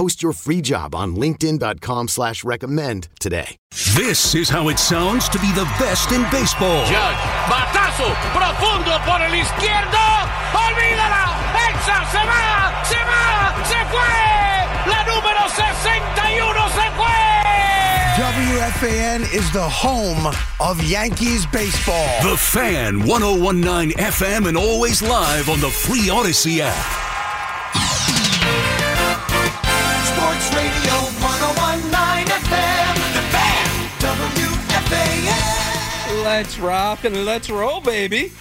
Post your free job on linkedin.com slash recommend today. This is how it sounds to be the best in baseball. Judge, batazo, profundo por el izquierdo, olvídala, Exa se va, se va, se fue, la número 61 se fue. WFAN is the home of Yankees baseball. The Fan 1019 FM and always live on the free Odyssey app. Let's rock and let's roll, baby.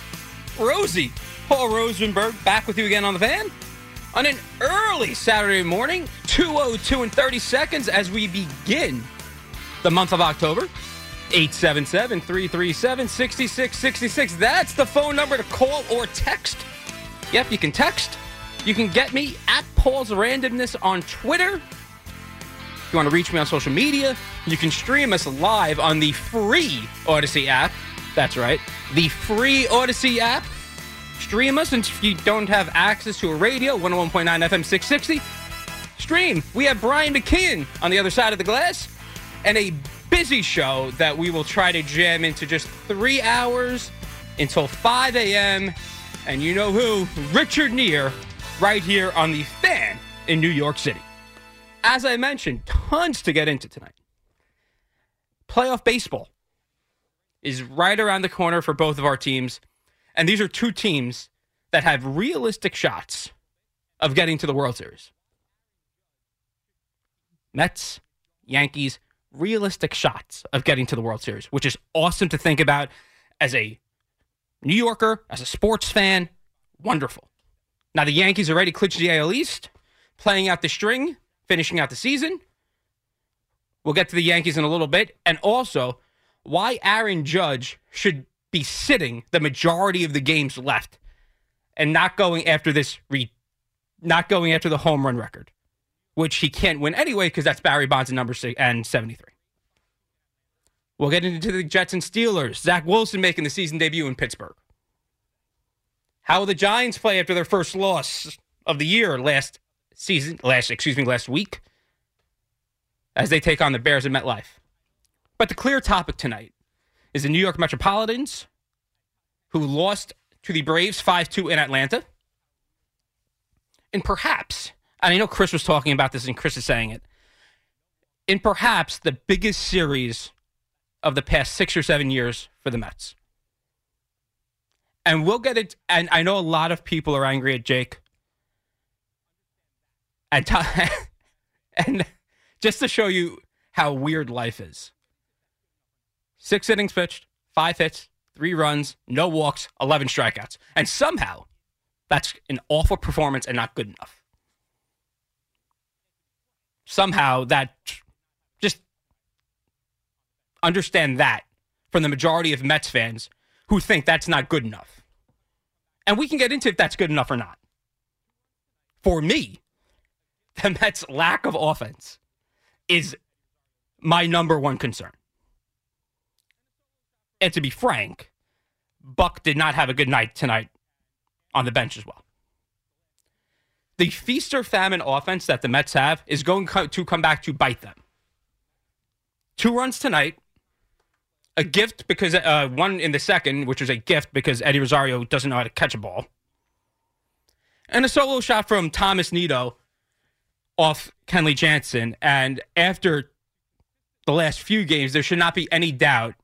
Rosie, Paul Rosenberg, back with you again on the fan on an early Saturday morning, 202 and 30 seconds as we begin the month of October. 877 337 6666. That's the phone number to call or text. Yep, you can text. You can get me at Paul's Randomness on Twitter. If you want to reach me on social media, you can stream us live on the free Odyssey app. That's right, the free Odyssey app. Stream us, and if you don't have access to a radio, 101.9 FM 660, stream. We have Brian McKeon on the other side of the glass, and a busy show that we will try to jam into just three hours until 5 a.m. And you know who? Richard Neer, right here on the fan in New York City. As I mentioned, tons to get into tonight. Playoff baseball is right around the corner for both of our teams. And these are two teams that have realistic shots of getting to the World Series. Mets, Yankees, realistic shots of getting to the World Series, which is awesome to think about as a New Yorker, as a sports fan. Wonderful. Now, the Yankees are already clinched the AL East, playing out the string, finishing out the season. We'll get to the Yankees in a little bit. And also, why Aaron Judge should be sitting the majority of the games left and not going after this, re- not going after the home run record, which he can't win anyway because that's Barry Bonds number six and 73. We'll get into the Jets and Steelers. Zach Wilson making the season debut in Pittsburgh. How will the Giants play after their first loss of the year last season, last excuse me, last week, as they take on the Bears at MetLife? But the clear topic tonight is the New York Metropolitans, who lost to the Braves 5 2 in Atlanta. And perhaps, and I know Chris was talking about this and Chris is saying it, in perhaps the biggest series of the past six or seven years for the Mets. And we'll get it. And I know a lot of people are angry at Jake. And, t- and just to show you how weird life is six innings pitched, five hits, three runs, no walks, 11 strikeouts. And somehow that's an awful performance and not good enough. Somehow that just understand that from the majority of Mets fans who think that's not good enough. And we can get into if that's good enough or not. For me, the Mets' lack of offense is my number one concern. And to be frank, Buck did not have a good night tonight on the bench as well. The feast or famine offense that the Mets have is going to come back to bite them. Two runs tonight, a gift because uh, one in the second, which was a gift because Eddie Rosario doesn't know how to catch a ball, and a solo shot from Tomás Nido off Kenley Jansen. And after the last few games, there should not be any doubt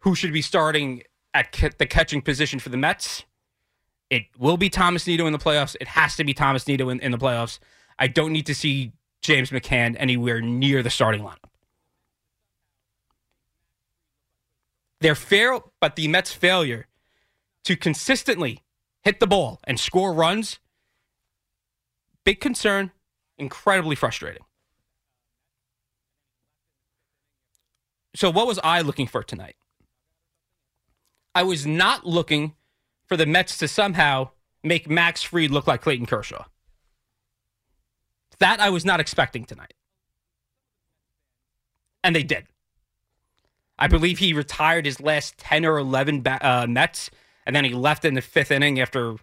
who should be starting at ca- the catching position for the Mets. It will be Tomás Nido in the playoffs. It has to be Tomás Nido in, in the playoffs. I don't need to see James McCann anywhere near the starting lineup. Their fair, but the Mets' failure to consistently hit the ball and score runs, big concern, incredibly frustrating. So, what was I looking for tonight? I was not looking for the Mets to somehow make Max Fried look like Clayton Kershaw. That I was not expecting tonight. And they did. I believe he retired his last 10 or 11 ba- uh, Mets, and then he left in the fifth inning after,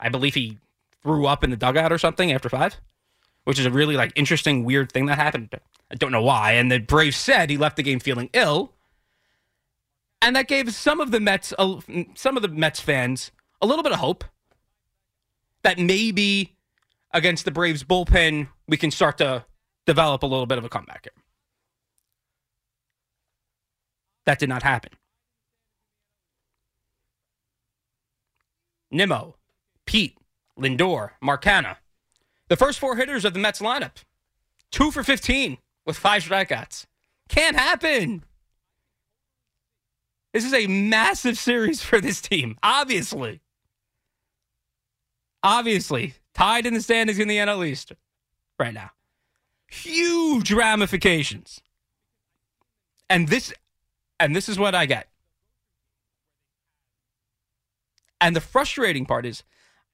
I believe he threw up in the dugout or something after five, which is a really like interesting, weird thing that happened. I don't know why. And the Braves said he left the game feeling ill, and that gave some of the Mets, uh, some of the Mets fans, a little bit of hope that maybe against the Braves bullpen we can start to develop a little bit of a comeback here. That did not happen. Nimmo, Pete, Lindor, Mark Canha. The first four hitters of the Mets lineup. Two for 15 with five strikeouts. Can't happen. This is a massive series for this team, obviously. Obviously, tied in the standings in the NL East right now. Huge ramifications. And this and this is what I get. And the frustrating part is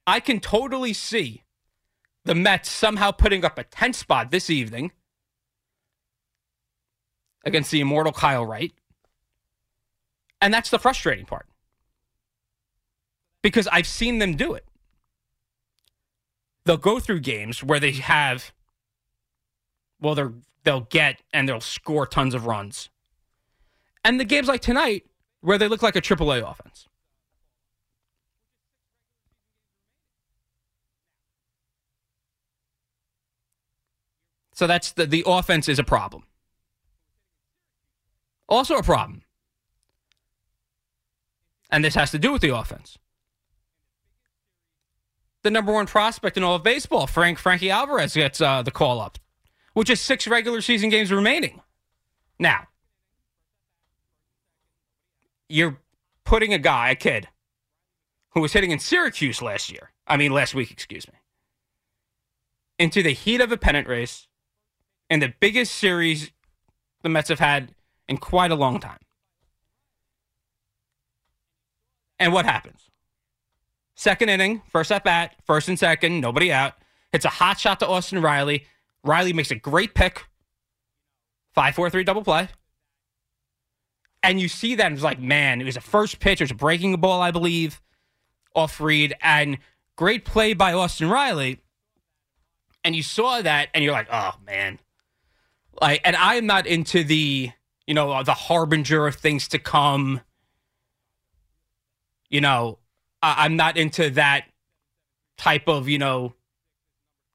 I can totally see the Mets somehow putting up a 10 spot this evening against the immortal Kyle Wright. And that's the frustrating part. Because I've seen them do it. They'll go through games where they have well they're they'll get and they'll score tons of runs. And the games like tonight where they look like a AAA offense. So that's the the offense is a problem. Also a problem. And this has to do with the offense. The number one prospect in all of baseball, Frank Frankie Alvarez, gets uh, the call up, which is six regular season games remaining. Now, you're putting a guy, a kid, who was hitting in Syracuse last year, I mean, last week, excuse me, into the heat of a pennant race in the biggest series the Mets have had in quite a long time. And what happens? Second inning, first at bat, first and second, nobody out. Hits a hot shot to Austin Riley. Riley makes a great pick. Five, four, three double play. And you see that, and it's like, man, it was a first pitch. It was a breaking ball, I believe, off Fried. And great play by Austin Riley. And you saw that, and you're like, oh, man. Like, and I am not into the, you know, the harbinger of things to come. You know, I- I'm not into that type of, you know,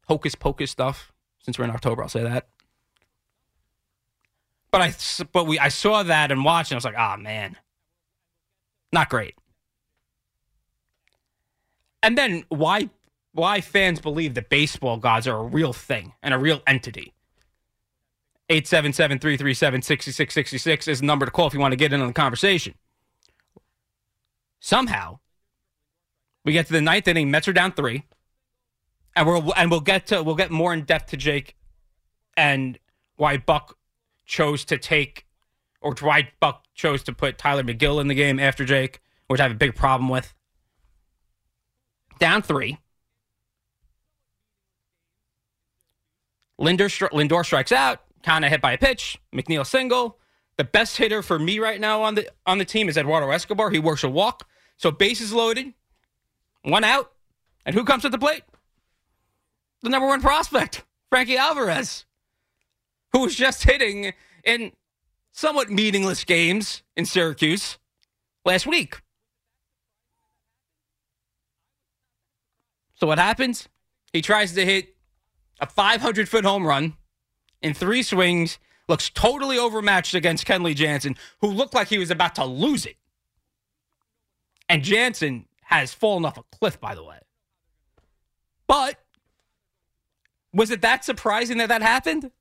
hocus pocus stuff. Since we're in October, I'll say that. But I, but we, I saw that and watched, and I was like, ah, man, not great. And then why, why fans believe that baseball gods are a real thing and a real entity? 877-337-6666 is the number to call if you want to get in on the conversation. Somehow, we get to the ninth inning, Mets are down three. And we'll and we'll get to we'll get more in depth to Jake and why Buck chose to take or why Buck chose to put Tylor Megill in the game after Jake, which I have a big problem with. Down three. Lindor, Lindor strikes out, kind of hit by a pitch. McNeil single. The best hitter for me right now on the on the team is Eduardo Escobar. He works a walk, so bases loaded, one out, and who comes to the plate? The number one prospect, Frankie Alvarez, who was just hitting in somewhat meaningless games in Syracuse last week. So what happens? He tries to hit a 500 foot home run in three swings looks totally overmatched against Kenley Jansen, who looked like he was about to lose it. And Jansen has fallen off a cliff, by the way. But was it that surprising that that happened?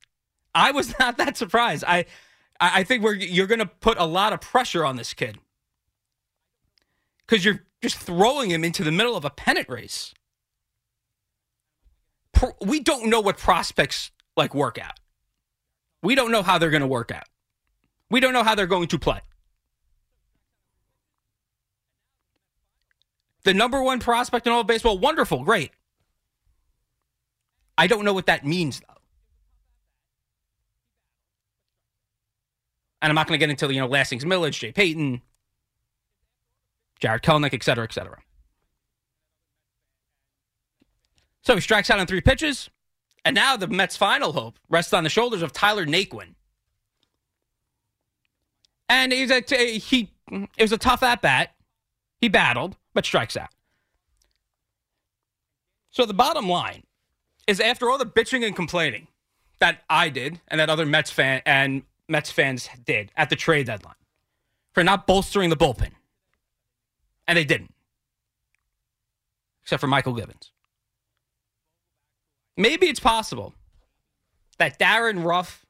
I was not that surprised. I, I think we're you're going to put a lot of pressure on this kid because you're just throwing him into the middle of a pennant race. We don't know what prospects like work out. We don't know how they're going to work out. We don't know how they're going to play. The number one prospect in all of baseball, wonderful, great. I don't know what that means, though. And I'm not going to get into, you know, Lastings Milledge, Jay Payton, Jarred Kelenic, et cetera, et cetera. So he strikes out on three pitches. And now the Mets' final hope rests on the shoulders of Tyler Naquin. And he's a he, it was a tough at bat. He battled, but strikes out. So the bottom line is after all the bitching and complaining that I did and that other Mets fan and Mets fans did at the trade deadline for not bolstering the bullpen. And they didn't. Except for Mychal Givens. Maybe it's possible that Darin Ruf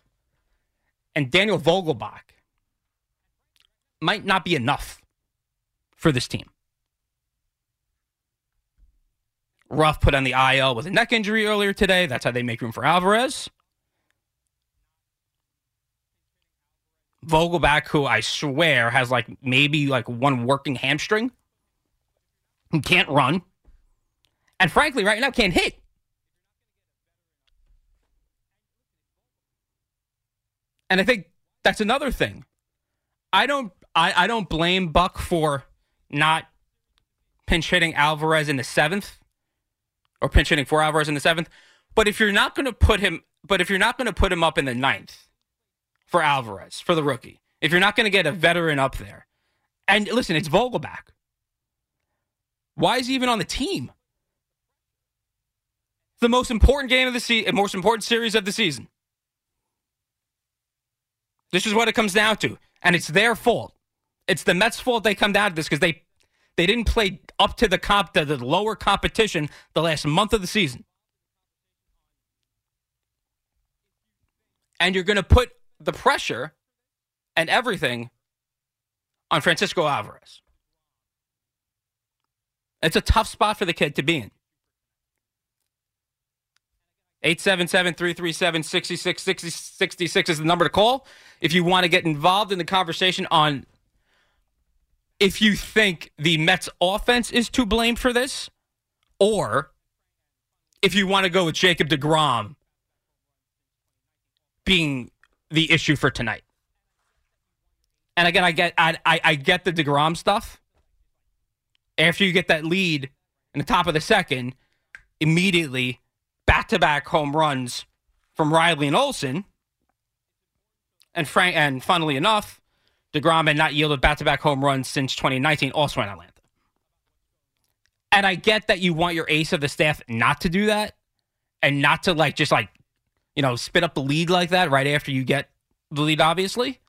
and Daniel Vogelbach might not be enough for this team. Ruff put on the IL with a neck injury earlier today. That's how they make room for Alvarez. Vogelbach, who I swear has like maybe like one working hamstring, he can't run, and frankly, right now can't hit. And I think that's another thing. I don't I, I don't blame Buck for not pinch hitting Alvarez in the seventh or pinch hitting for Alvarez in the seventh. But if you're not going to put him, but if you're not to put him up in the ninth for Alvarez for the rookie, if you're not going to get a veteran up there, and listen, it's Vogelbach. Why is he even on the team? The most important game of the season, most important series of the season. This is what it comes down to, and it's their fault. It's the Mets' fault they come down to this because they they didn't play up to the comp the, the lower competition the last month of the season. And you're going to put the pressure and everything on Francisco Alvarez. It's a tough spot for the kid to be in. 877 337 6666 is the number to call if you want to get involved in the conversation on if you think the Mets offense is to blame for this, or if you want to go with Jacob DeGrom being the issue for tonight. And again, I get I, I, I get the DeGrom stuff. After you get that lead in the top of the second, immediately back to back home runs from Riley and Olson. And Frank and funnily enough, DeGrom had not yielded back to back home runs since 2019, also in Atlanta. And I get that you want your ace of the staff not to do that and not to like just like, you know, spit up the lead like that right after you get the lead, obviously.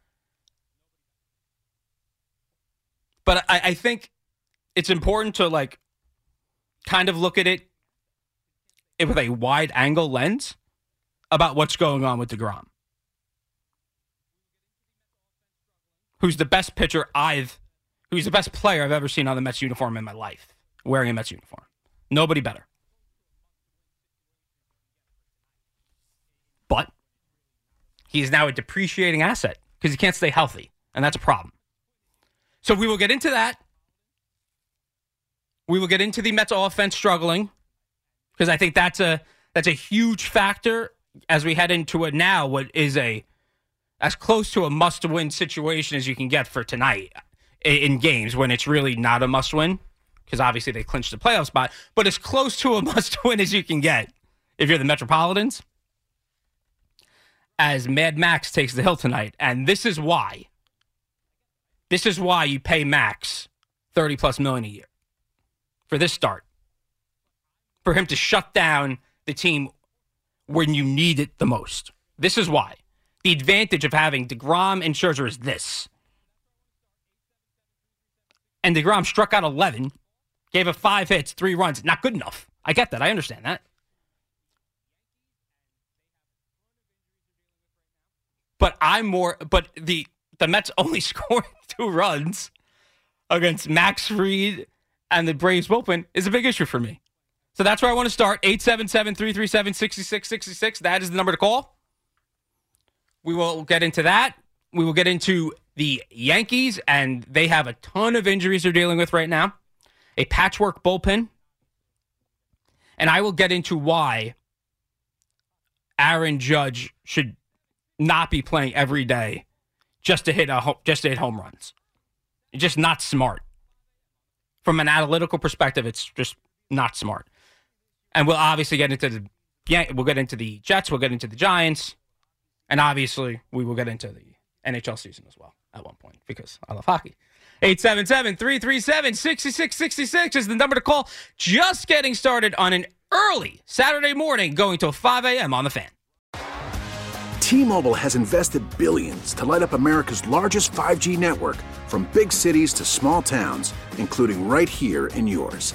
But I, I think it's important to like kind of look at it with a wide angle lens about what's going on with DeGrom. who's the best pitcher I've, who's the best player I've ever seen on the Mets uniform in my life, wearing a Mets uniform. Nobody better. But he is now a depreciating asset because he can't stay healthy, and that's a problem. So we will get into that. We will get into the Mets offense struggling because I think that's a that's a huge factor as we head into it now. What is a as close to a must win situation as you can get for tonight in games when it's really not a must win because obviously they clinched the playoff spot, but as close to a must win as you can get if you're the Metropolitans. As Mad Max takes the hill tonight, and this is why. This is why you pay Max 30 plus million a year for this start. For him to shut down the team when you need it the most. This is why. The advantage of having DeGrom and Scherzer is this. And DeGrom struck out 11, gave up five hits, three runs. Not good enough. I get that. I understand that. But I'm more. But the the Mets only scored two runs against Max Fried and the Braves bullpen is a big issue for me. So that's where I want to start. 877 337 6666. That is the number to call. We will get into that. We will get into the Yankees, and they have a ton of injuries they're dealing with right now, a patchwork bullpen. And I will get into why Aaron Judge should not be playing every day just to hit a just to hit home runs. It's just not smart. From an analytical perspective, it's just not smart. And we'll obviously get into the yeah, we'll get into the Jets, we'll get into the Giants, and obviously we will get into the NHL season as well at one point because I love hockey. 877-337-6666 is the number to call. Just getting started on an early Saturday morning going till 5 a.m. on the fan. T-Mobile has invested billions to light up America's largest 5G network from big cities to small towns, including right here in yours.